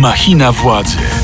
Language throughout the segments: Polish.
Machina władzy.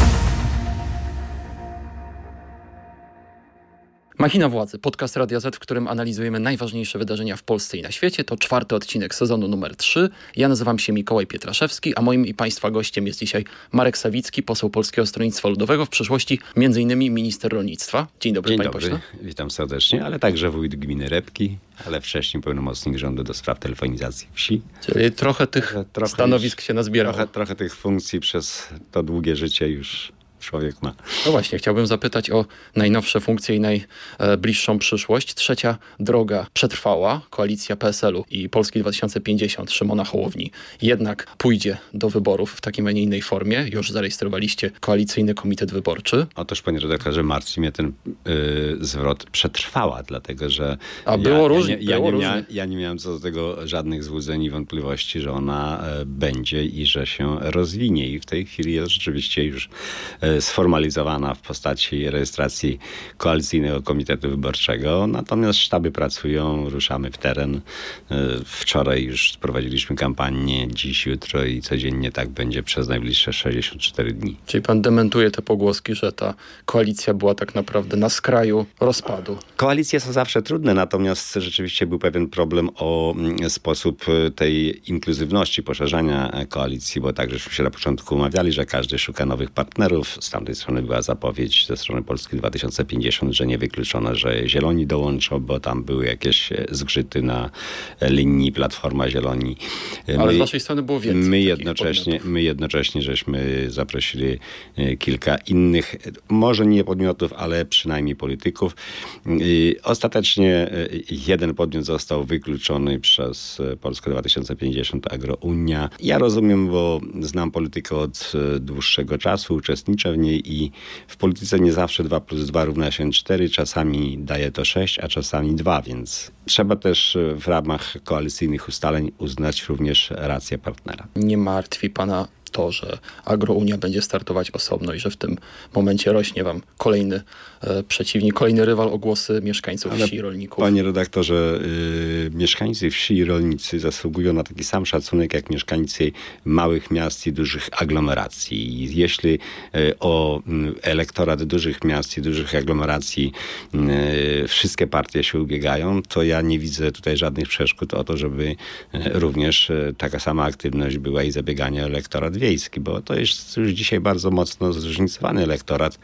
Machina Władzy, podcast Radia Z, w którym analizujemy najważniejsze wydarzenia w Polsce i na świecie. To czwarty odcinek sezonu numer 3. Ja nazywam się Mikołaj Pietraszewski, a moim i Państwa gościem jest dzisiaj Marek Sawicki, poseł Polskiego Stronnictwa Ludowego, w przyszłości m.in. minister rolnictwa. Dzień dobry, Dzień panie dobry, pośle. witam serdecznie, ale także wójt gminy Repki, ale wcześniej pełnomocnik rządu do spraw telefonizacji wsi. Czyli trochę tych Trochę- trochę stanowisk już- się nazbierało. Trochę, trochę tych funkcji przez to długie życie już człowiek ma. No właśnie, chciałbym zapytać o najnowsze funkcje i najbliższą przyszłość. Trzecia droga przetrwała, koalicja PSL-u i Polski 2050 Szymona Hołowni jednak pójdzie do wyborów w takiej, a nie innej formie. Już zarejestrowaliście koalicyjny komitet wyborczy. Otóż, panie redaktorze, martwi mnie ten y, zwrot przetrwała, dlatego że A było różnie, Ja, nie, ja, nie miałem, różnie. ja nie miałem co do tego żadnych złudzeń i wątpliwości, że ona e, będzie i że się rozwinie. I w tej chwili jest rzeczywiście już e, sformalizowana w postaci rejestracji koalicyjnego komitetu wyborczego. Natomiast sztaby pracują, ruszamy w teren. E, Wczoraj już prowadziliśmy kampanię, dziś, jutro i codziennie tak będzie przez najbliższe 64 dni. Czyli pan dementuje te pogłoski, że ta koalicja była tak naprawdę na skraju rozpadu. Koalicje są zawsze trudne, natomiast rzeczywiście był pewien problem o mm, sposób e, tej inkluzywności, poszerzania e, koalicji, bo tak żeśmy się na początku umawiali, że każdy szuka nowych partnerów. Z tamtej strony była zapowiedź ze strony Polski 2050, że niewykluczone, że Zieloni dołączą, bo tam były jakieś e, zgrzyty na e, linii Platforma Zieloni. E, Ale z my- waszej strony było więcej My jednocześnie, podmiotów. my jednocześnie żeśmy zaprosili kilka innych, może nie podmiotów, ale przynajmniej polityków. Ostatecznie jeden podmiot został wykluczony przez Polskę 2050 Agrounia. Ja rozumiem, bo znam politykę od dłuższego czasu, uczestniczę niej i w polityce nie zawsze 2 plus 2 równa się 4, czasami daje to 6, a czasami 2, więc trzeba też e, w ramach koalicyjnych ustaleń uznać również rację partnera. Nie martwi pana to, że Agrounia będzie startować osobno i że w tym momencie rośnie wam kolejny e, przeciwnik, kolejny rywal o głosy mieszkańców Ale wsi i rolników. Panie redaktorze, y, mieszkańcy wsi i rolnicy zasługują na taki sam szacunek jak mieszkańcy małych miast i dużych aglomeracji. I Jeśli y, o mm, elektorat dużych miast i dużych aglomeracji y, wszystkie partie się ubiegają, to ja nie widzę tutaj żadnych przeszkód o to, żeby y, również y, taka sama aktywność była i zabieganie o elektorat wiejski, bo to jest już dzisiaj bardzo mocno zróżnicowany elektorat,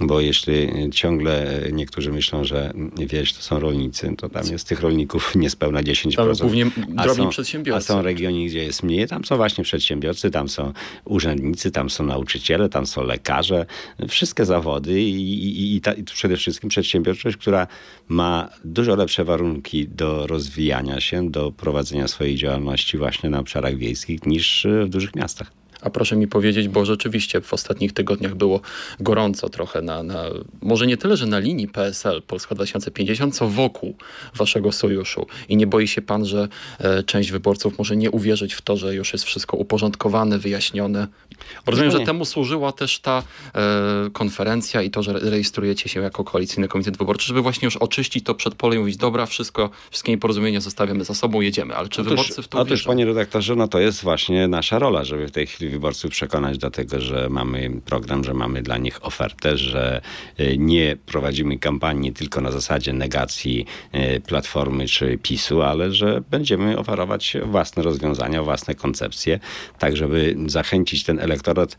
bo jeśli ciągle niektórzy myślą, że wieś to są rolnicy, to tam jest tych rolników niespełna 10%. Tam głównie a drobni są, przedsiębiorcy. A są regiony, gdzie jest mniej, tam są właśnie przedsiębiorcy, tam są urzędnicy, tam są nauczyciele, tam są lekarze, wszystkie zawody i, i, i, ta, i przede wszystkim przedsiębiorczość, która ma dużo lepsze warunki do rozwijania się, do prowadzenia swojej działalności właśnie na obszarach wiejskich niż w dużych miastach. A proszę mi powiedzieć, bo rzeczywiście w ostatnich tygodniach było gorąco trochę na, na może nie tyle, że na linii PSL Polska 2050, co wokół waszego sojuszu. I nie boi się pan, że e, część wyborców może nie uwierzyć w to, że już jest wszystko uporządkowane, wyjaśnione? Rozumiem, że temu służyła też ta e, konferencja i to, że rejestrujecie się jako koalicyjny komitet wyborczy, żeby właśnie już oczyścić to przed polem i mówić, dobra, wszystko, wszystkie nieporozumienia zostawiamy za sobą, jedziemy. Ale czy wyborcy w to otóż uwierzą? panie redaktorze, no to jest właśnie nasza rola, żeby w tej chwili wyborców przekonać do tego, że mamy program, że mamy dla nich ofertę, że y, nie prowadzimy kampanii tylko na zasadzie negacji y, Platformy czy PiSu, ale że będziemy oferować własne rozwiązania, własne koncepcje, tak żeby zachęcić ten elektorat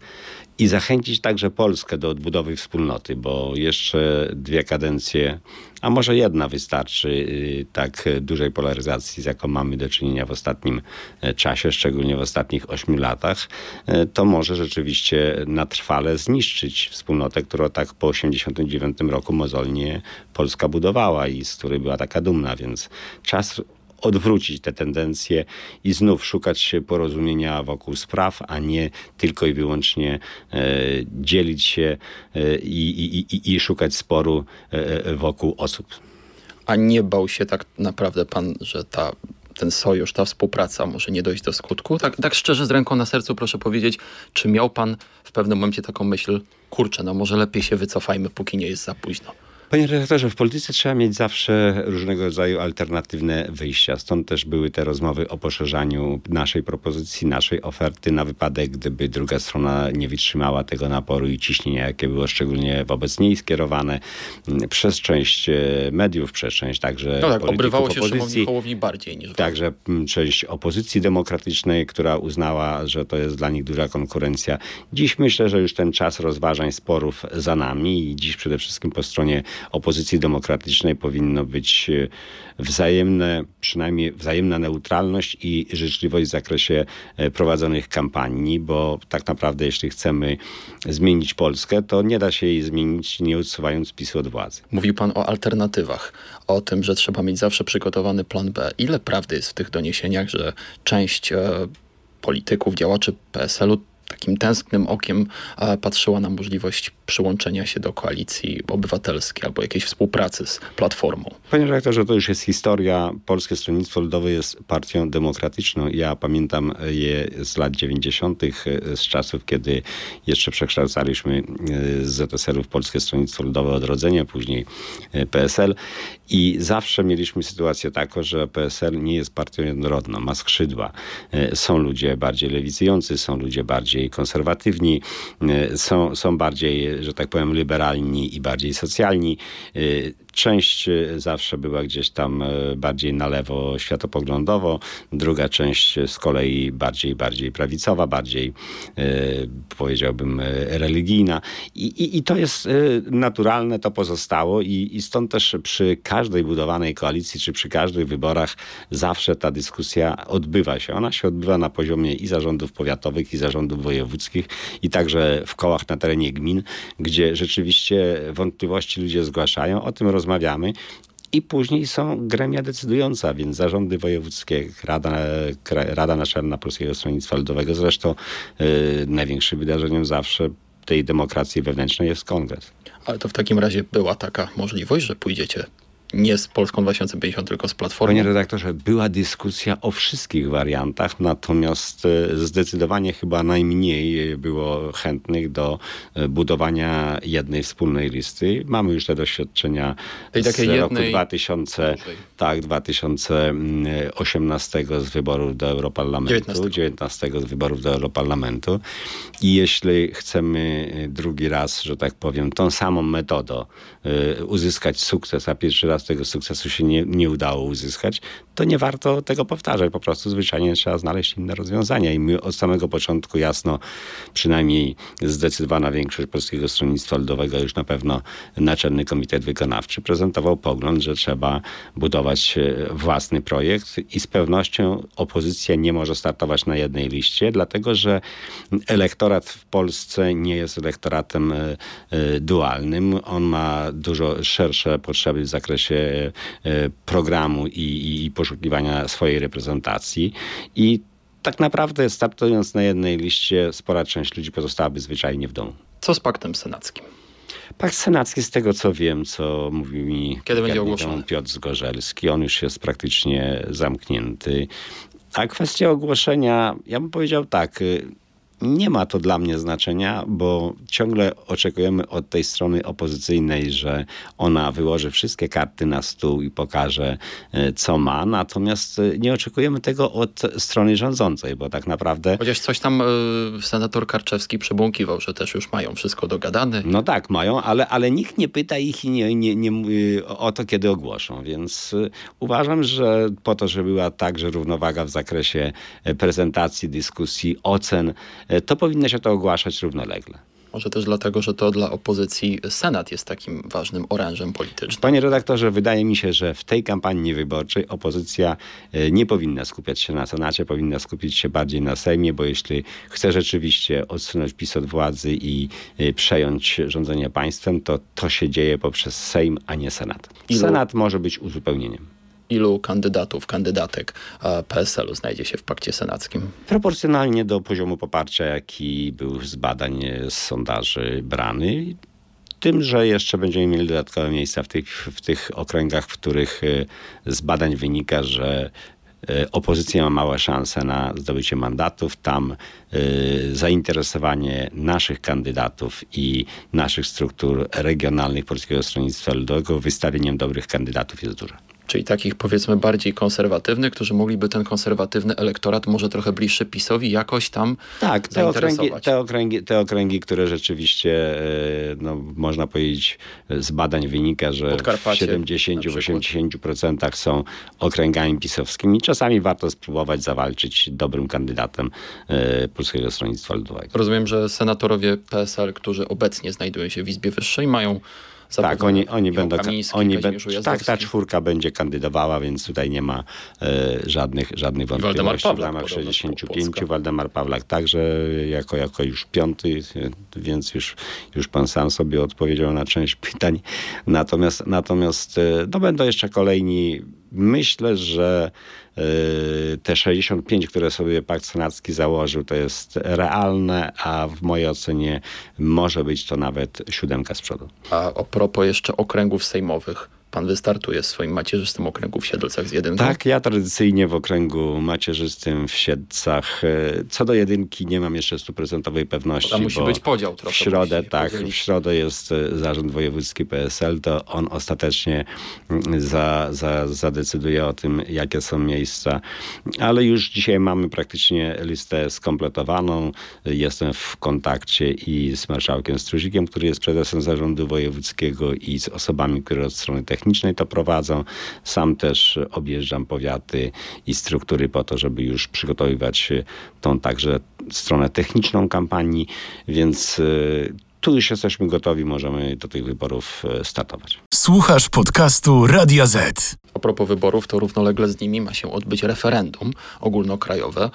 i zachęcić także Polskę do odbudowy wspólnoty, bo jeszcze dwie kadencje, a może jedna wystarczy y, tak dużej polaryzacji, z jaką mamy do czynienia w ostatnim e, czasie, szczególnie w ostatnich ośmiu latach, e, to może rzeczywiście na trwale zniszczyć wspólnotę, którą tak po 1989 roku mozolnie Polska budowała i z której była taka dumna, więc czas odwrócić te tendencje i znów szukać porozumienia wokół spraw, a nie tylko i wyłącznie e, dzielić się e, i, i, i, i szukać sporu e, wokół osób. A nie bał się tak naprawdę pan, że ta, ten sojusz, ta współpraca może nie dojść do skutku? Tak, tak szczerze, z ręką na sercu proszę powiedzieć, czy miał pan w pewnym momencie taką myśl, kurczę, no może lepiej się wycofajmy, póki nie jest za późno? Panie redaktorze, w polityce trzeba mieć zawsze różnego rodzaju alternatywne wyjścia. Stąd też były te rozmowy o poszerzaniu naszej propozycji, naszej oferty na wypadek, gdyby druga strona nie wytrzymała tego naporu i ciśnienia, jakie było szczególnie wobec niej skierowane mm, przez część e, mediów, przez część także No tak, obrywało się opozycji. Hołowni bardziej niż Także mm, część opozycji demokratycznej, która uznała, że to jest dla nich duża konkurencja. Dziś myślę, że już ten czas rozważań, sporów za nami i dziś przede wszystkim po stronie opozycji demokratycznej powinno być e, wzajemne, przynajmniej wzajemna neutralność i życzliwość w zakresie e, prowadzonych kampanii, bo tak naprawdę jeśli chcemy zmienić Polskę, to nie da się jej zmienić nie odsuwając PiSu od władzy. Mówił pan o alternatywach, o tym, że trzeba mieć zawsze przygotowany plan B. Ile prawdy jest w tych doniesieniach, że część e, polityków, działaczy PSL-u takim tęsknym okiem e, patrzyła na możliwość przyłączenia się do koalicji obywatelskiej albo jakiejś współpracy z Platformą. Panie redaktorze, to już jest historia. Polskie Stronnictwo Ludowe jest partią demokratyczną. Ja pamiętam je z lat 90., z czasów, kiedy jeszcze przekształcaliśmy z ZSL-u w Polskie Stronnictwo Ludowe Odrodzenie, później PSL. I zawsze mieliśmy sytuację taką, że PSL nie jest partią jednorodną, ma skrzydła. Są ludzie bardziej lewicujący, są ludzie bardziej konserwatywni, są, są bardziej że tak powiem, liberalni i bardziej socjalni. Część zawsze była gdzieś tam bardziej na lewo światopoglądowo, druga część z kolei bardziej, bardziej prawicowa, bardziej powiedziałbym religijna. I, i, i to jest naturalne, to pozostało i, i stąd też przy każdej budowanej koalicji, czy przy każdych wyborach zawsze ta dyskusja odbywa się. Ona się odbywa na poziomie i zarządów powiatowych, i zarządów wojewódzkich, i także w kołach na terenie gmin, gdzie rzeczywiście wątpliwości ludzie zgłaszają. O tym rozmawiamy. I później są gremia decydująca, więc zarządy wojewódzkie, Rada, Rada Naczelna Polskiego Stronnictwa Ludowego. Zresztą yy, największym wydarzeniem zawsze tej demokracji wewnętrznej jest kongres. Ale to w takim razie była taka możliwość, że pójdziecie nie z Polską 2050, tylko z Platformą. Panie redaktorze, była dyskusja o wszystkich wariantach, natomiast zdecydowanie chyba najmniej było chętnych do budowania jednej wspólnej listy. Mamy już te doświadczenia Tej z roku jednej 2000, dużej. tak, 2018 z wyborów do Europarlamentu, 19. 19 z wyborów do Europarlamentu. I jeśli chcemy drugi raz, że tak powiem, tą samą metodą uzyskać sukces, a pierwszy raz tego sukcesu się nie, nie udało uzyskać, to nie warto tego powtarzać. Po prostu zwyczajnie trzeba znaleźć inne rozwiązania. I my od samego początku jasno, przynajmniej zdecydowana większość Polskiego Stronnictwa Ludowego, już na pewno Naczelny Komitet Wykonawczy, prezentował pogląd, że trzeba budować e, własny projekt i z pewnością opozycja nie może startować na jednej liście, dlatego że elektorat w Polsce nie jest elektoratem e, dualnym. On ma dużo szersze potrzeby w zakresie e, programu i, i, i poszukiwania swojej reprezentacji. I tak naprawdę startując na jednej liście, spora część ludzi pozostałaby zwyczajnie w domu. Co z paktem senackim? Pakt senacki, z tego co wiem, co mówił mi Kiedy będzie ogłoszony? Piotr Zgorzelski, on już jest praktycznie zamknięty. A kwestia ogłoszenia, ja bym powiedział tak, y, nie ma to dla mnie znaczenia, bo ciągle oczekujemy od tej strony opozycyjnej, że ona wyłoży wszystkie karty na stół i pokaże, y, co ma. Natomiast y, nie oczekujemy tego od strony rządzącej, bo tak naprawdę Chociaż coś tam y, senator Karczewski przebłąkiwał, że też już mają wszystko dogadane. No tak, mają, ale, ale nikt nie pyta ich i nie, nie, nie, o to, kiedy ogłoszą. Więc uważam, że po to, żeby była także równowaga w zakresie e, prezentacji, dyskusji, ocen, e, to powinno się to ogłaszać równolegle. Może też dlatego, że to dla opozycji Senat jest takim ważnym orężem politycznym. Panie redaktorze, wydaje mi się, że w tej kampanii wyborczej opozycja e, nie powinna skupiać się na Senacie, powinna skupić się bardziej na Sejmie, bo jeśli chce rzeczywiście odsunąć PiS od władzy i e, przejąć rządzenie państwem, to to się dzieje poprzez Sejm, a nie Senat. Senat może być uzupełnieniem. Ilu kandydatów, kandydatek e, PSL-u znajdzie się w pakcie senackim? Proporcjonalnie do poziomu poparcia, jaki był z badań, e, z sondaży brany. Tym, że jeszcze będziemy mieli dodatkowe miejsca w tych, w tych okręgach, w których e, z badań wynika, że opozycja ma małe szanse na zdobycie mandatów. Tam zainteresowanie naszych kandydatów i naszych struktur regionalnych Polskiego Stronnictwa Ludowego wystawieniem dobrych kandydatów jest duże czyli takich powiedzmy bardziej konserwatywnych, którzy mogliby ten konserwatywny elektorat, może trochę bliższy PiSowi, jakoś tam tak, te okręgi, te, okręgi, te okręgi, które rzeczywiście, e, no, można powiedzieć, z badań wynika, że w 70-80% są okręgami pisowskimi. Czasami warto spróbować zawalczyć dobrym kandydatem e, Polskiego Stronnictwa Ludowego. Rozumiem, że senatorowie PSL, którzy obecnie znajdują się w Izbie Wyższej, mają tak, oni, oni będą. Oni be, tak, ta czwórka będzie kandydowała, więc tutaj nie ma e, żadnych, żadnych wątpliwości. Waldemar Pawlak, w ramach 65 Waldemar Pawlak także jako, jako już piąty, więc już, już pan sam sobie odpowiedział na część pytań. Natomiast, natomiast no będą jeszcze kolejni. Myślę, że te 65, które sobie Pakt Senacki założył, to jest realne, a w mojej ocenie może być to nawet siódemka z przodu. A a propos jeszcze okręgów sejmowych, pan wystartuje w swoim macierzystym okręgu w Siedlcach z jedynką? Tak, ja tradycyjnie w okręgu macierzystym w Siedlcach. E, co do jedynki nie mam jeszcze stuprocentowej pewności. Tam musi być podział trochę. W środę, tak, podzielić. w środę jest e, Zarząd Wojewódzki PSL, to on ostatecznie mm, za, za, zadecyduje o tym, jakie są miejsca. Ale już dzisiaj mamy praktycznie listę skompletowaną. Jestem w kontakcie i z marszałkiem Struzikiem, który jest prezesem Zarządu Wojewódzkiego i z osobami, które od strony technicznej technicznej to prowadzą. Sam też objeżdżam powiaty i struktury po to, żeby już przygotowywać tą także stronę techniczną kampanii, więc y, tu już jesteśmy gotowi, możemy do tych wyborów e, startować. Słuchasz podcastu Radia Z. A propos wyborów, to równolegle z nimi ma się odbyć referendum ogólnokrajowe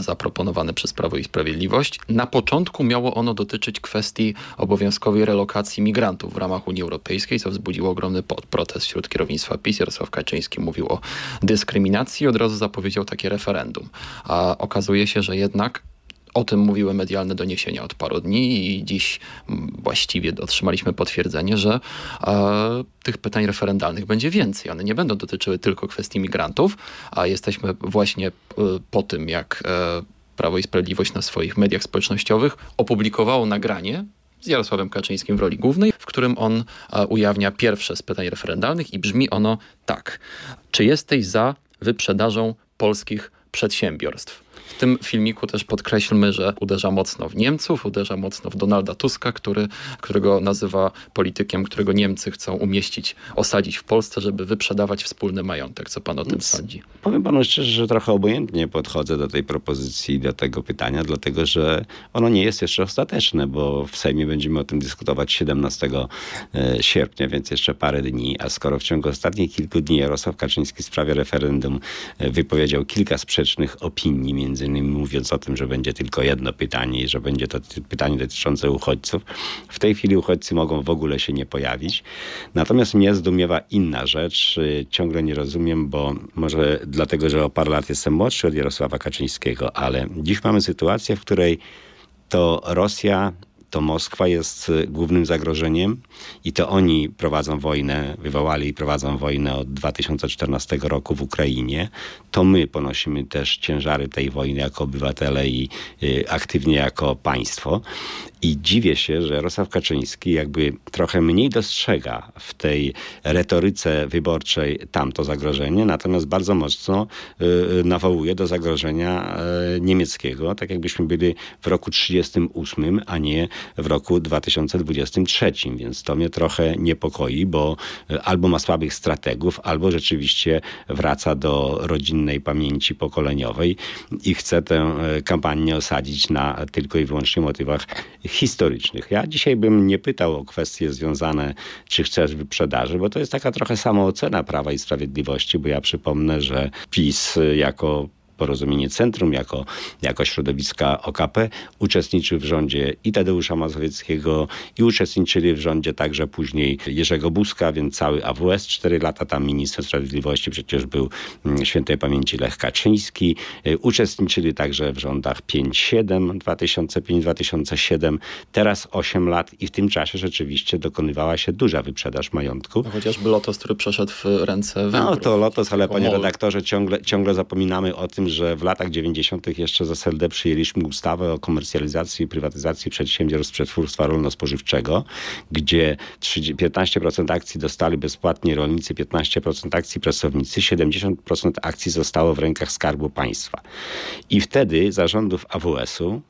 zaproponowane przez Prawo i Sprawiedliwość. Na początku miało ono dotyczyć kwestii obowiązkowej relokacji migrantów w ramach Unii Europejskiej, co wzbudziło ogromny protest wśród kierownictwa PiS. Jarosław Kaczyński mówił o dyskryminacji i od razu zapowiedział takie referendum. A okazuje się, że jednak o tym mówiły medialne doniesienia od paru dni i dziś mm, właściwie otrzymaliśmy potwierdzenie, że e, tych pytań referendalnych będzie więcej. One nie będą dotyczyły tylko kwestii migrantów, a jesteśmy właśnie e, po tym, jak e, Prawo i Sprawiedliwość na swoich mediach społecznościowych opublikowało nagranie z Jarosławem Kaczyńskim w roli głównej, w którym on e, ujawnia pierwsze z pytań referendalnych i brzmi ono tak. Czy jesteś za wyprzedażą polskich przedsiębiorstw? W tym filmiku też podkreślmy, że uderza mocno w Niemców, uderza mocno w Donalda Tuska, który, którego nazywa politykiem, którego Niemcy chcą umieścić, osadzić w Polsce, żeby wyprzedawać wspólny majątek. Co pan o tym sądzi? Powiem panu szczerze, że trochę obojętnie podchodzę do tej propozycji, do tego pytania, dlatego że ono nie jest jeszcze ostateczne, bo w Sejmie będziemy o tym dyskutować 17 e, sierpnia, więc jeszcze parę dni, a skoro w ciągu ostatnich kilku dni Jarosław Kaczyński w sprawie referendum e, wypowiedział kilka sprzecznych opinii, między między innymi mówiąc o tym, że będzie tylko jedno pytanie i że będzie to pytanie dotyczące uchodźców. W tej chwili uchodźcy mogą w ogóle się nie pojawić. Natomiast mnie zdumiewa inna rzecz. Ciągle nie rozumiem, bo może dlatego, że o parę lat jestem młodszy od Jarosława Kaczyńskiego, ale dziś mamy sytuację, w której to Rosja to Moskwa jest y, głównym zagrożeniem i to oni prowadzą wojnę, wywołali i prowadzą wojnę od 2014 roku w Ukrainie. To my ponosimy też ciężary tej wojny jako obywatele i y, aktywnie jako państwo. I dziwię się, że Jarosław Kaczyński jakby trochę mniej dostrzega w tej retoryce wyborczej tamto zagrożenie, natomiast bardzo mocno y, nawołuje do zagrożenia y, niemieckiego, tak jakbyśmy byli w roku 1938, a nie w roku 2023. Więc to mnie trochę niepokoi, bo y, albo ma słabych strategów, albo rzeczywiście wraca do rodzinnej pamięci pokoleniowej i chce tę y, kampanię osadzić na tylko i wyłącznie motywach historycznych. Ja dzisiaj bym nie pytał o kwestie związane, czy chcesz wyprzedaży, bo to jest taka trochę samoocena Prawa i Sprawiedliwości, bo ja przypomnę, że PiS jako Porozumienie Centrum jako, jako środowiska OKP uczestniczył w rządzie i Tadeusza Mazowieckiego i uczestniczyli w rządzie także później Jerzego Buzka, więc cały AWS, cztery lata tam minister sprawiedliwości przecież był mm, świętej pamięci Lech Kaczyński. Y, uczestniczyli także w rządach 5-7, 2005-2007, teraz 8 lat i w tym czasie rzeczywiście dokonywała się duża wyprzedaż majątku. No, chociażby Lotos, który przeszedł w ręce Węgrów. No to Lotos, ale panie redaktorze, ciągle, ciągle zapominamy o tym, że w latach 90. jeszcze z SLD przyjęliśmy ustawę o komercjalizacji i prywatyzacji przedsiębiorstw przetwórstwa rolno-spożywczego, gdzie 15% akcji dostali bezpłatnie rolnicy, 15% akcji pracownicy, 70% akcji zostało w rękach Skarbu Państwa. I wtedy zarządów AWS-u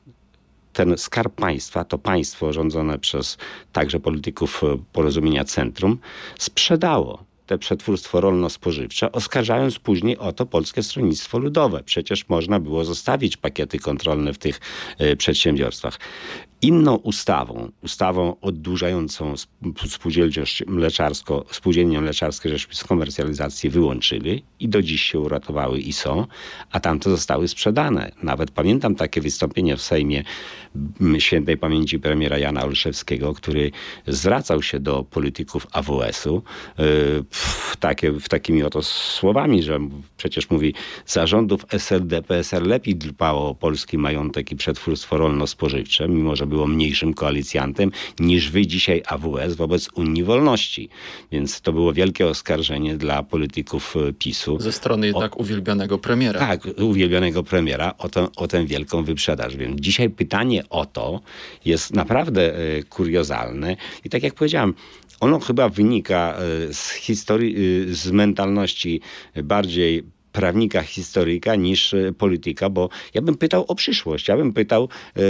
ten skarb państwa, to państwo rządzone przez także polityków porozumienia Centrum, sprzedało te przetwórstwo rolno-spożywcze, oskarżając później o to Polskie Stronnictwo Ludowe. Przecież można było zostawić pakiety kontrolne w tych y, przedsiębiorstwach. Inną ustawą, ustawą oddłużającą spółdzielczość mleczarsko, spółdzielnie mleczarskie żeśmy z komercjalizacji wyłączyli i do dziś się uratowały i są, a tamte zostały sprzedane. Nawet pamiętam takie wystąpienie w Sejmie świętej pamięci premiera Jana Olszewskiego, który zwracał się do polityków AWS-u yy, w, takie, w takimi oto słowami, że przecież mówi zarządów SLD, PSL lepiej dbało o polski majątek i przetwórstwo rolno-spożywcze, mimo że było mniejszym koalicjantem niż wy dzisiaj AWS wobec Unii Wolności. Więc to było wielkie oskarżenie dla polityków e, PiSu. Ze strony jednak o, uwielbianego premiera. Tak, uwielbianego premiera o, to, o tę wielką wyprzedaż. Więc dzisiaj pytanie o to jest naprawdę e, kuriozalne i tak jak powiedziałem, ono chyba wynika e, z historii, z mentalności bardziej prawnika, historyka niż e, polityka, bo ja bym pytał o przyszłość. Ja bym pytał, e,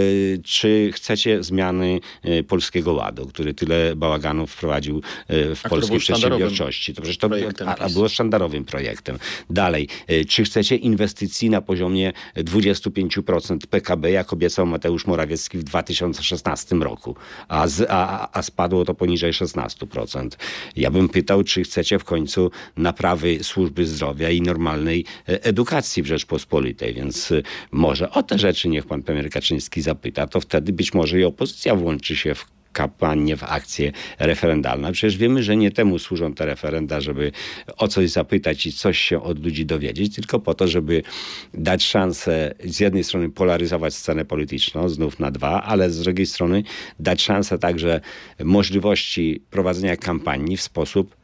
czy chcecie zmiany e, Polskiego Ładu, który tyle bałaganów wprowadził w a polskiej przedsiębiorczości. To przecież to a, a było sztandarowym projektem. Dalej, czy chcecie inwestycji na poziomie 25% PKB, jak obiecał Mateusz Morawiecki w 2016 roku, a, z, a, a spadło to poniżej 16%. Ja bym pytał, czy chcecie w końcu naprawy służby zdrowia i normalnej E, edukacji w Rzeczpospolitej, więc e, może o te rzeczy niech pan premier Kaczyński zapyta, to wtedy być może i opozycja włączy się w kampanię, w akcję referendalną. Przecież wiemy, że nie temu służą te referenda, żeby o coś zapytać i coś się od ludzi dowiedzieć, tylko po to, żeby dać szansę z jednej strony polaryzować scenę polityczną, znów na dwa, ale z drugiej strony dać szansę także możliwości prowadzenia kampanii w sposób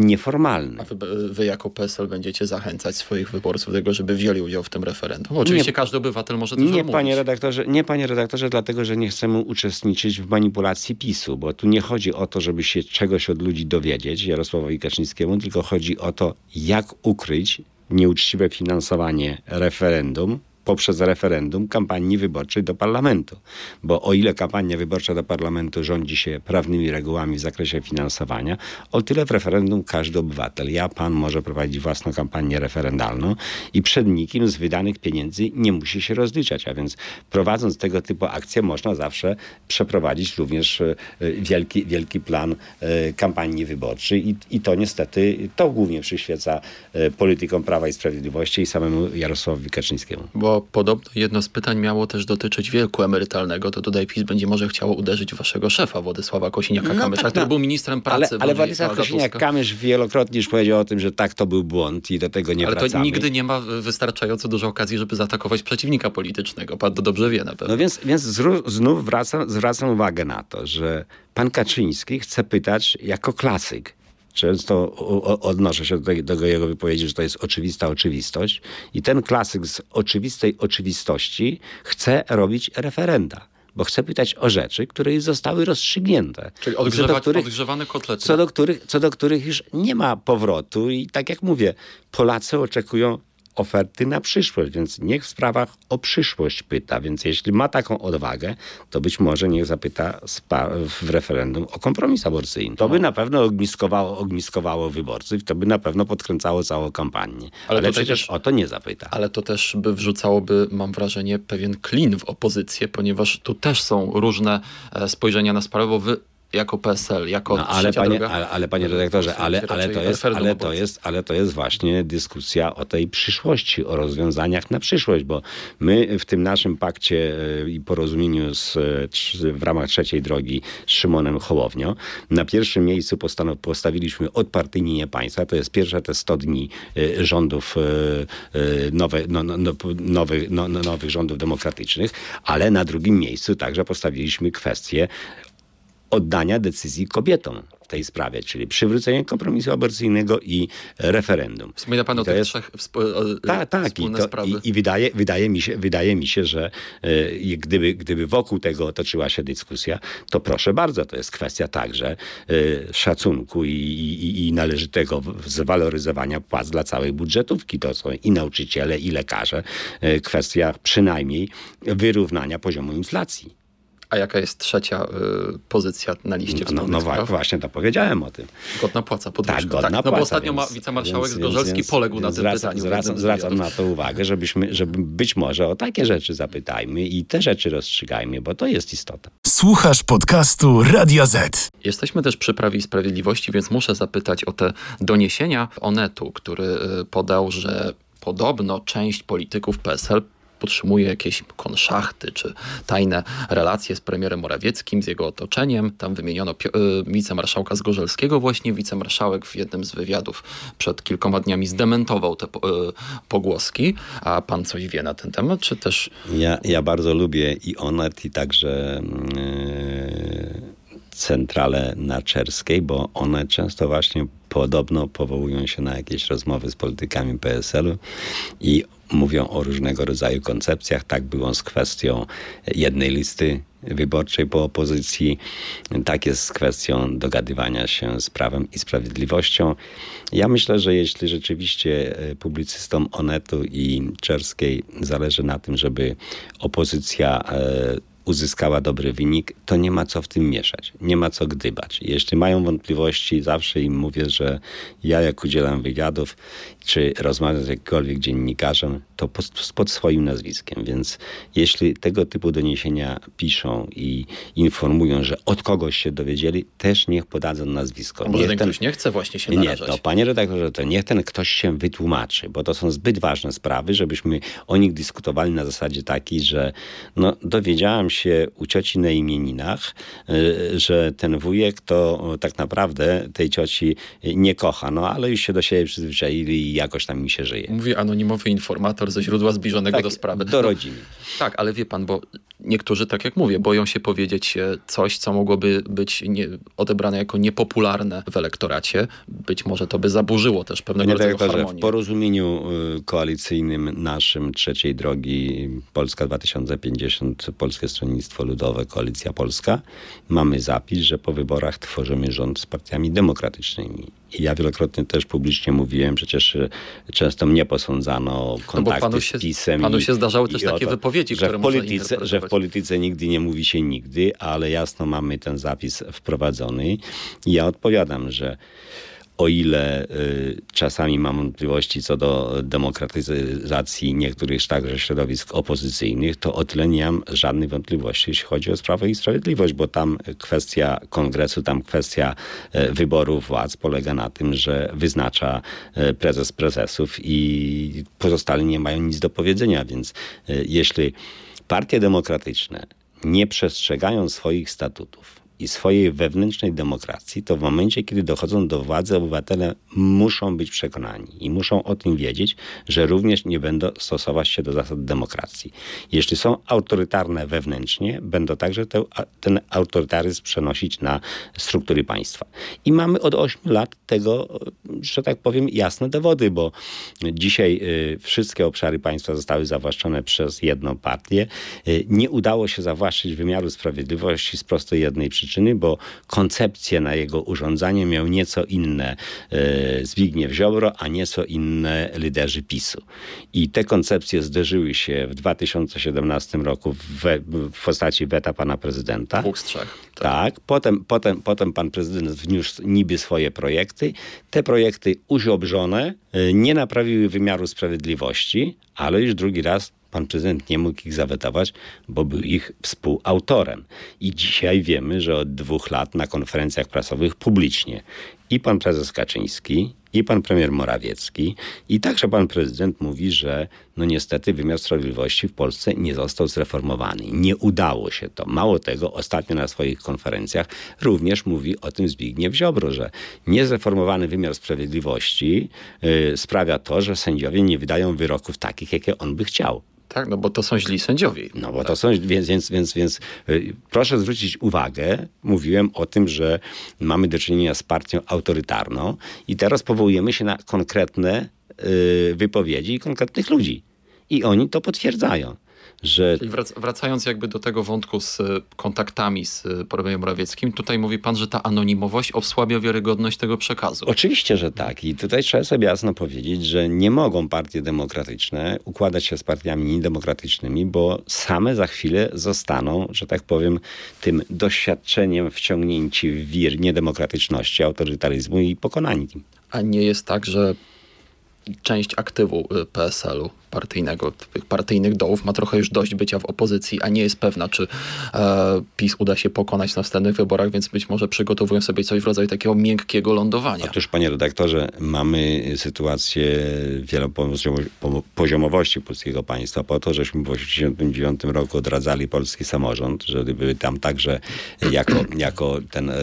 nieformalny. A wy, wy, jako PSL będziecie zachęcać swoich wyborców do tego, żeby wzięli udział w tym referendum? Oczywiście nie, każdy obywatel może to nie, panie redaktorze, Nie, panie redaktorze, dlatego, że nie chcemy uczestniczyć w manipulacji PiSu, bo tu nie chodzi o to, żeby się czegoś od ludzi dowiedzieć, Jarosławowi Kaczyńskiemu, tylko chodzi o to, jak ukryć nieuczciwe finansowanie referendum poprzez referendum kampanii wyborczej do parlamentu. Bo o ile kampania wyborcza do parlamentu rządzi się prawnymi regułami w zakresie finansowania, o tyle w referendum każdy obywatel, ja, pan może prowadzić własną kampanię referendalną i przed nikim z wydanych pieniędzy nie musi się rozliczać. A więc prowadząc tego typu akcje można zawsze przeprowadzić również e, wielki, wielki plan e, kampanii wyborczej i, i to niestety, to głównie przyświeca e, politykom Prawa i Sprawiedliwości i samemu Jarosławowi Kaczyńskiemu. Bo podobno jedno z pytań miało też dotyczyć wieku emerytalnego, to tutaj PiS będzie może chciało uderzyć waszego szefa Władysława Kosiniaka-Kamysza, no tak, który no. był ministrem pracy. Ale, ale Władysław Kosiniak-Kamysz wielokrotnie już powiedział o tym, że tak, to był błąd i do tego nie ale wracamy. Ale to nigdy nie ma wystarczająco dużo okazji, żeby zaatakować przeciwnika politycznego. Pan to dobrze wie na pewno. No więc, więc znów wracam, zwracam uwagę na to, że pan Kaczyński chce pytać jako klasyk Często odnoszę się do, tej, do jego wypowiedzi, że to jest oczywista oczywistość. I ten klasyk z oczywistej oczywistości chce robić referenda bo chce pytać o rzeczy, które już zostały rozstrzygnięte. Czyli odgrzewać, co których, odgrzewane kotlety. Co do, których, co do których już nie ma powrotu i tak jak mówię, Polacy oczekują oferty na przyszłość, więc niech w sprawach o przyszłość pyta. Więc jeśli ma taką odwagę, to być może niech zapyta w referendum o kompromis aborcyjny. To by no. na pewno ogniskowało, ogniskowało wyborców, to by na pewno podkręcało całą kampanię. Ale, ale przecież też, o to nie zapyta. Ale to też by wrzucałoby, mam wrażenie, pewien klin w opozycję, ponieważ tu też są różne e, spojrzenia na sprawę, bo wy jako PSL, jako no, ale, panie, droga, ale, ale panie redaktorze, ale, ale, to jest, ale, to jest, ale to jest właśnie dyskusja o tej przyszłości, o rozwiązaniach na przyszłość, bo my w tym naszym pakcie e, i porozumieniu z, w ramach trzeciej drogi z Szymonem Hołownią na pierwszym miejscu postawiliśmy odpartyjnienie państwa. To jest pierwsze te 100 dni e, rządów nowe, no, no, no, nowych, no, no, nowych rządów demokratycznych, ale na drugim miejscu także postawiliśmy kwestię oddania decyzji kobietom w tej sprawie, czyli przywrócenie kompromisu aborcyjnego i referendum. Wspomina pan o tych jest... trzech wspólnych Ta, tak, i, to, i, i, wydaje, wydaje, mi się, wydaje mi się, że y, gdyby, gdyby wokół tego toczyła się dyskusja, to proszę bardzo, to jest kwestia także y, szacunku i, i, i należytego zwaloryzowania płac dla całej budżetówki. To są i nauczyciele, i lekarze. Y, kwestia przynajmniej wyrównania poziomu inflacji. A jaka jest trzecia y, pozycja na liście No, no, no właśnie to powiedziałem o tym. Godna płaca, podwyżka. Tak, godna tak, no płaca, bo ostatnio więc, wicemarszałek więc, Zgorzelski więc, poległ na tym zwracam, pytaniu. Zwracam, zwracam na to uwagę, żebyśmy, żeby być może o takie rzeczy zapytajmy i te rzeczy rozstrzygajmy, bo to jest istota. Słuchasz podcastu Radio Z. Jesteśmy też przy Prawie i Sprawiedliwości, więc muszę zapytać o te doniesienia Onetu, który y, podał, że podobno część polityków PSL podtrzymuje jakieś konszachty czy tajne relacje z premierem Morawieckim, z jego otoczeniem. Tam wymieniono y, wicemarszałka Zgorzelskiego. Właśnie wicemarszałek w jednym z wywiadów przed kilkoma dniami zdementował te y, pogłoski. A pan coś wie na ten temat, czy też... Ja, ja bardzo lubię i Onet, i także... Yy centralę na Czerskiej, bo one często właśnie podobno powołują się na jakieś rozmowy z politykami PSL-u i mówią o różnego rodzaju koncepcjach. Tak było z kwestią jednej listy wyborczej po opozycji. Tak jest z kwestią dogadywania się z Prawem i Sprawiedliwością. Ja myślę, że jeśli rzeczywiście e, publicystom Onetu i Czerskiej zależy na tym, żeby opozycja e, uzyskała dobry wynik, to nie ma co w tym mieszać, nie ma co gdybać. Jeśli mają wątpliwości, zawsze im mówię, że ja jak udzielam wywiadów, czy rozmawiam z jakimkolwiek dziennikarzem, to pod, pod swoim nazwiskiem. Więc jeśli tego typu doniesienia piszą i informują, że od kogoś się dowiedzieli, też niech podadzą nazwisko. A może ten ktoś nie chce właśnie się narażać? Nie, to panie redaktorze, to niech ten ktoś się wytłumaczy, bo to są zbyt ważne sprawy, żebyśmy o nich dyskutowali na zasadzie takiej, że no, dowiedziałam się u cioci na imieninach, y, że ten wujek to tak naprawdę tej cioci nie kocha, no ale już się do siebie przyzwyczaili i jakoś tam mi się żyje. Mówi anonimowy informator ze źródła zbliżonego tak, do sprawy. Do rodziny. No, tak, ale wie pan, bo niektórzy, tak jak mówię, boją się powiedzieć coś, co mogłoby być nie, odebrane jako niepopularne w elektoracie. Być może to by zaburzyło też pewnego rodzaju harmonię. W porozumieniu y, koalicyjnym naszym trzeciej drogi Polska 2050, Polskie Stronnictwo Ludowe, Koalicja Polska, mamy zapis, że po wyborach tworzymy rząd z partiami demokratycznymi. I ja wielokrotnie też publicznie mówiłem, przecież y, często mnie posądzano o kontakty no się, z PiSem. Panu się zdarzały też takie to, wypowiedzi, że które w polityce, Że w polityce nigdy nie mówi się nigdy, ale jasno mamy ten zapis wprowadzony. I ja odpowiadam, że o ile y, czasami mam wątpliwości co do demokratyzacji niektórych także środowisk opozycyjnych, to o tyle nie mam żadnych wątpliwości, jeśli chodzi o Prawo i Sprawiedliwość, bo tam kwestia kongresu, tam kwestia y, wyboru władz polega na tym, że wyznacza y, prezes prezesów i pozostali nie mają nic do powiedzenia, więc y, jeśli partie demokratyczne nie przestrzegają swoich statutów, i swojej wewnętrznej demokracji, to w momencie, kiedy dochodzą do władzy, obywatele muszą być przekonani i muszą o tym wiedzieć, że również nie będą stosować się do zasad demokracji. Jeśli są autorytarne wewnętrznie, będą także te, ten autorytaryzm przenosić na struktury państwa. I mamy od 8 lat tego, że tak powiem, jasne dowody, bo dzisiaj y, wszystkie obszary państwa zostały zawłaszczone przez jedną partię. Y, nie udało się zawłaszczyć wymiaru sprawiedliwości z prostej jednej przyczyny przyczyny, bo koncepcje na jego urządzanie miał nieco inne e, Zbigniew Ziobro, a nieco inne liderzy PiSu. I te koncepcje zderzyły się w 2017 roku w, w postaci weta pana prezydenta. Dwóch z trzech. Tak. tak. Potem, potem, potem pan prezydent wniósł niby swoje projekty. Te projekty uziobrzone e, nie naprawiły wymiaru sprawiedliwości, ale już drugi raz pan prezydent nie mógł ich zawetować, bo był ich współautorem. I dzisiaj wiemy, że od dwóch lat na konferencjach prasowych publicznie i pan prezes Kaczyński, i pan premier Morawiecki, i także pan prezydent mówi, że no niestety wymiar sprawiedliwości w Polsce nie został zreformowany. Nie udało się to. Mało tego, ostatnio na swoich konferencjach również mówi o tym Zbigniew Ziobro, że niezreformowany wymiar sprawiedliwości yy, sprawia to, że sędziowie nie wydają wyroków takich, jakie on by chciał. Tak, no bo to są źli sędziowie. No bo to są, więc, więc, więc, więc y, proszę zwrócić uwagę, mówiłem o tym, że mamy do czynienia z partią autorytarną i teraz powołujemy się na konkretne y, wypowiedzi konkretnych ludzi. I oni to potwierdzają że... Czyli wracając jakby do tego wątku z kontaktami z premierem Morawieckim, tutaj mówi pan, że ta anonimowość osłabia wiarygodność tego przekazu. Oczywiście, że tak. I tutaj trzeba sobie jasno powiedzieć, że nie mogą partie demokratyczne układać się z partiami niedemokratycznymi, bo same za chwilę zostaną, że tak powiem, tym doświadczeniem wciągnięci w wir niedemokratyczności, autorytaryzmu i pokonani. A nie jest tak, że część aktywu y, PSL-u partyjnego, tych partyjnych dołów ma trochę już dość bycia w opozycji, a nie jest pewna, czy e, PiS uda się pokonać w następnych wyborach, więc być może przygotowują sobie coś w rodzaju takiego miękkiego lądowania. Otóż, panie redaktorze, mamy sytuację wielopoziomowości polskiego państwa po to, żeśmy w 1989 roku odradzali polski samorząd, żeby tam także jako, jako ten... E,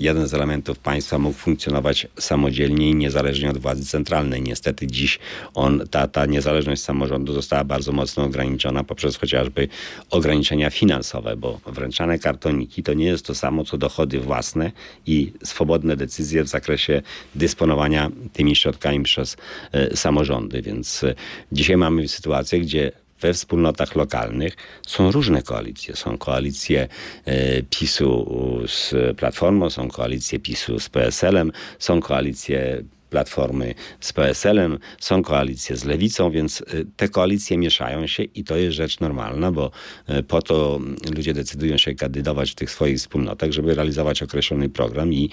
jeden z elementów państwa mógł funkcjonować samodzielnie i niezależnie od władzy centralnej. Niestety dziś on, ta, ta niezależność samorządu została bardzo mocno ograniczona poprzez chociażby ograniczenia finansowe, bo wręczane kartoniki to nie jest to samo co dochody własne i swobodne decyzje w zakresie dysponowania tymi środkami przez y, samorządy. Więc y, dzisiaj mamy sytuację, gdzie we wspólnotach lokalnych są różne koalicje. Są koalicje e, PiSu z Platformą, są koalicje PiSu z PSL-em, są koalicje Platformy z PSL-em, są koalicje z Lewicą, więc e, te koalicje mieszają się i to jest rzecz normalna, bo e, po to ludzie decydują się kandydować w tych swoich wspólnotach, żeby realizować określony program i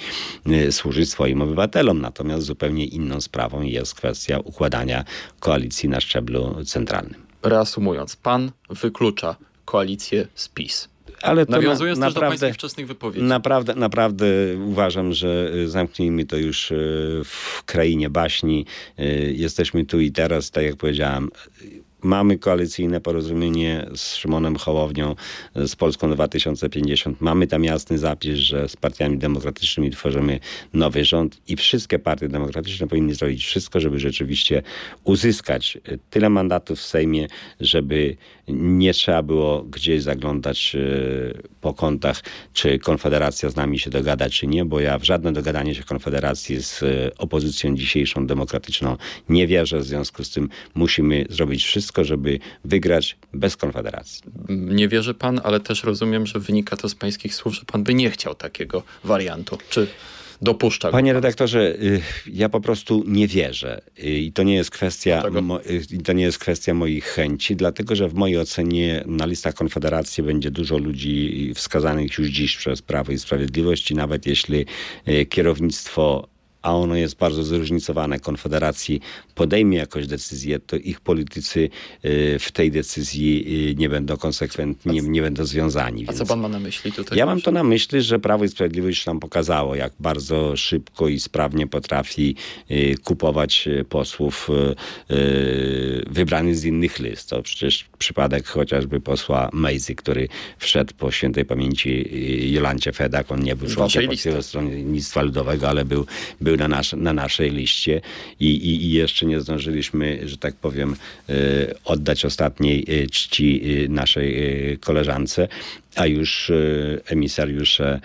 służyć swoim obywatelom. Natomiast zupełnie inną sprawą jest kwestia układania koalicji na szczeblu centralnym reasumując, pan wyklucza koalicję z PiS. Ale Nawiązując na, też naprawdę, do pańskich wczesnych wypowiedzi. Naprawdę, naprawdę uważam, że y, zamknijmy to już y, w krainie baśni. Y, jesteśmy tu i teraz, tak jak powiedziałem Mamy koalicyjne porozumienie z Szymonem Hołownią, z Polską 2050. Mamy tam jasny zapis, że z partiami demokratycznymi tworzymy nowy rząd i wszystkie partie demokratyczne powinny zrobić wszystko, żeby rzeczywiście uzyskać tyle mandatów w Sejmie, żeby nie trzeba było gdzieś zaglądać e, po kątach, czy Konfederacja z nami się dogada, czy nie, bo ja w żadne dogadanie się Konfederacji z e, opozycją dzisiejszą demokratyczną nie wierzę. W związku z tym musimy zrobić wszystko, żeby wygrać bez Konfederacji. Nie wierzy pan, ale też rozumiem, że wynika to z pańskich słów, że pan by nie chciał takiego wariantu. Czy dopuszcza. Panie redaktorze, y, ja po prostu nie wierzę y, i to nie jest kwestia, y, to nie jest kwestia moich chęci, dlatego że w mojej ocenie na listach Konfederacji będzie dużo ludzi wskazanych już dziś przez Prawo i Sprawiedliwość i nawet jeśli kierownictwo a ono jest bardzo zróżnicowane, Konfederacji podejmie jakąś decyzję, to ich politycy y, w tej decyzji y, nie będą konsekwentni, nie, nie będą związani. A co pan ma na myśli tutaj? Ja mam to na myśli, że Prawo i Sprawiedliwość nam pokazało, jak bardzo szybko i sprawnie potrafi y, kupować posłów wybranych z innych list. To przecież przypadek chociażby posła Mejzy, który wszedł po świętej pamięci Jolancie Fedak. On nie był członkiem Polskiego Stronnictwa Ludowego, ale był, był na, nasz, na naszej liście i, i, i jeszcze nie zdążyliśmy, że tak powiem, e, oddać ostatniej e, czci e, naszej koleżance, a już emisariusze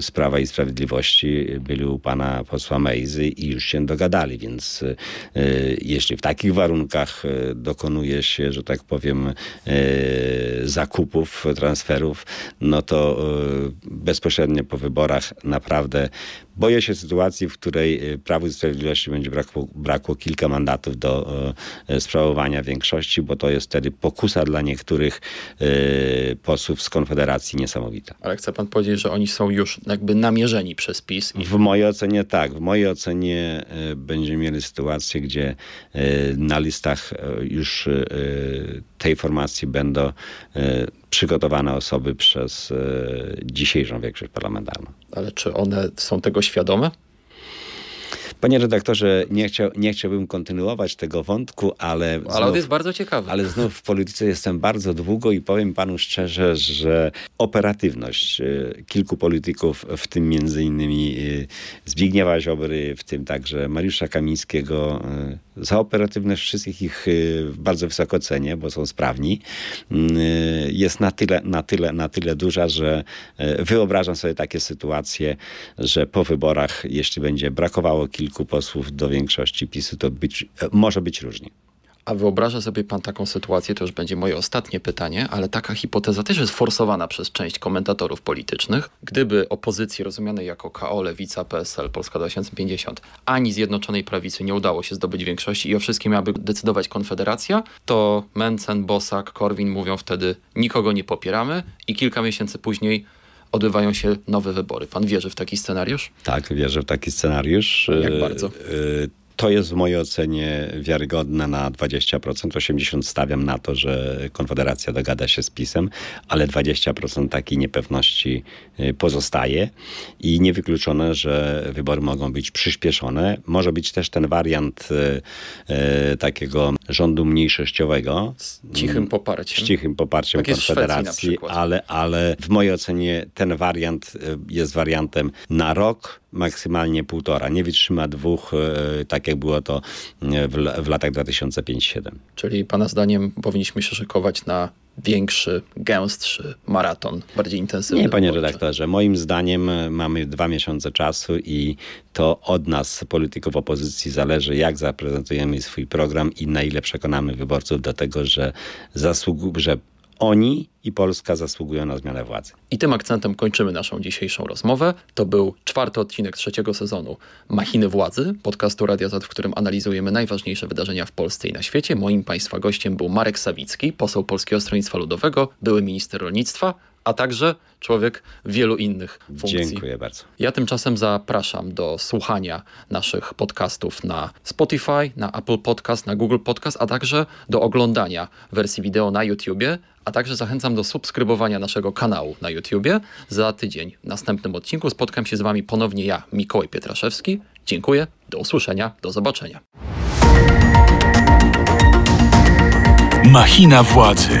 z Prawa i Sprawiedliwości byli u pana posła Mejzy i już się dogadali, więc jeśli w takich warunkach dokonuje się, że tak powiem, zakupów, transferów, no to bezpośrednio po wyborach naprawdę boję się sytuacji, w której Prawu i Sprawiedliwości będzie brakło, brakło kilka mandatów do sprawowania większości, bo to jest wtedy pokusa dla niektórych posłów z Konfederacji niesamowita. Ale chce pan powiedzieć, że oni są już jakby namierzeni przez PiS? W mojej ocenie tak. W mojej ocenie będziemy mieli sytuację, gdzie na listach już tej formacji będą przygotowane osoby przez dzisiejszą większość parlamentarną. Ale czy one są tego świadome? Panie redaktorze, nie, chciał, nie chciałbym kontynuować tego wątku, ale. Znów, ale on jest bardzo ciekawy. Ale znów w polityce jestem bardzo długo i powiem panu szczerze, że operatywność y, kilku polityków, w tym między innymi y, Zbigniewa Ziobry, w tym także Mariusza Kamińskiego, y, za operatywność wszystkich ich bardzo wysoko cenię, bo są sprawni, jest na tyle, na tyle, na tyle duża, że wyobrażam sobie takie sytuacje, że po wyborach, jeśli będzie brakowało kilku kilku posłów do większości PiSu, to być, może być różnie. A wyobraża sobie pan taką sytuację, to już będzie moje ostatnie pytanie, ale taka hipoteza też jest forsowana przez część komentatorów politycznych. Gdyby opozycji rozumianej jako KO, Lewica, PSL, Polska 2050, ani Zjednoczonej Prawicy nie udało się zdobyć większości i o wszystkim miałaby decydować Konfederacja, to Mencen, Bosak, Korwin mówią wtedy nikogo nie popieramy i kilka miesięcy później odbywają się nowe wybory. Pan wierzy w taki scenariusz? Tak, wierzę w taki scenariusz. Jak bardzo? To jest w mojej ocenie wiarygodne na 20%. 80% stawiam na to, że Konfederacja dogada się z PiSem, ale 20% takiej niepewności y, pozostaje i niewykluczone, że wybory mogą być przyspieszone. Może być też ten wariant y, y, takiego rządu mniejszościowego. Z cichym poparciem. Z cichym poparciem tak Konfederacji, ale, ale w mojej ocenie ten wariant jest wariantem na rok, maksymalnie półtora. Nie wytrzyma dwóch, e, tak jak było to e, w, w latach 2005-2007. Czyli Pana zdaniem powinniśmy się szykować na większy, gęstszy maraton, bardziej intensywny? Nie, panie redaktorze. Moim zdaniem e, mamy dwa miesiące czasu i to od nas, polityków opozycji, zależy, jak zaprezentujemy swój program i na ile przekonamy wyborców do tego, że, zasług, że oni i Polska zasługują na zmianę władzy. I tym akcentem kończymy naszą dzisiejszą rozmowę. To był czwarty odcinek trzeciego sezonu Machiny Władzy, podcastu Radia Z, w którym analizujemy najważniejsze wydarzenia w Polsce i na świecie. Moim Państwa gościem był Marek Sawicki, poseł Polskiego Stronnictwa Ludowego, były minister rolnictwa, a także człowiek wielu innych funkcji. Dziękuję bardzo. Ja tymczasem zapraszam do słuchania naszych podcastów na Spotify, na Apple Podcast, na Google Podcast, a także do oglądania wersji wideo na YouTubie, a także zachęcam do subskrybowania naszego kanału na YouTubie. Za tydzień w następnym odcinku spotkam się z Wami ponownie ja, Mikołaj Pietraszewski. Dziękuję, do usłyszenia, do zobaczenia. Machina władzy.